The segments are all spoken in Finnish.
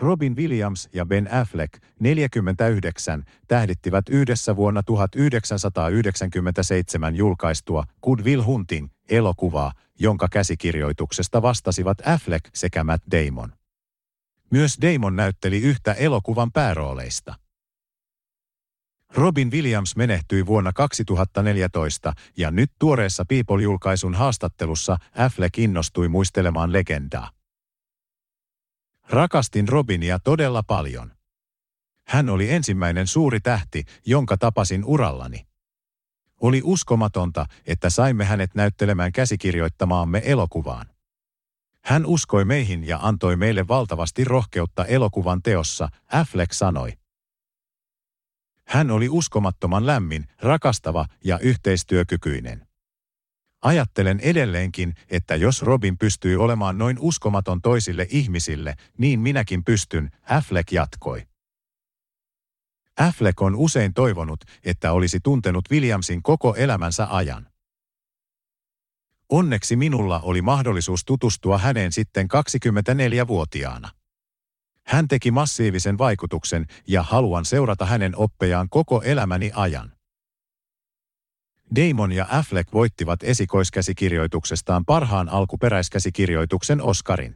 Robin Williams ja Ben Affleck, 49, tähdittivät yhdessä vuonna 1997 julkaistua Good Will Hunting elokuvaa, jonka käsikirjoituksesta vastasivat Affleck sekä Matt Damon. Myös Damon näytteli yhtä elokuvan päärooleista. Robin Williams menehtyi vuonna 2014 ja nyt tuoreessa People-julkaisun haastattelussa Affleck innostui muistelemaan legendaa. Rakastin Robinia todella paljon. Hän oli ensimmäinen suuri tähti, jonka tapasin urallani. Oli uskomatonta, että saimme hänet näyttelemään käsikirjoittamaamme elokuvaan. Hän uskoi meihin ja antoi meille valtavasti rohkeutta elokuvan teossa, Affleck sanoi. Hän oli uskomattoman lämmin, rakastava ja yhteistyökykyinen. Ajattelen edelleenkin, että jos Robin pystyy olemaan noin uskomaton toisille ihmisille, niin minäkin pystyn, Affleck jatkoi. Affleck on usein toivonut, että olisi tuntenut Williamsin koko elämänsä ajan. Onneksi minulla oli mahdollisuus tutustua häneen sitten 24-vuotiaana. Hän teki massiivisen vaikutuksen ja haluan seurata hänen oppejaan koko elämäni ajan. Damon ja Affleck voittivat esikoiskäsikirjoituksestaan parhaan alkuperäiskäsikirjoituksen Oscarin.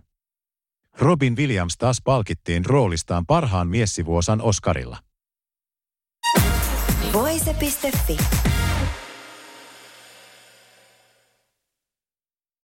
Robin Williams taas palkittiin roolistaan parhaan miessivuosan Oscarilla. Voise.fi.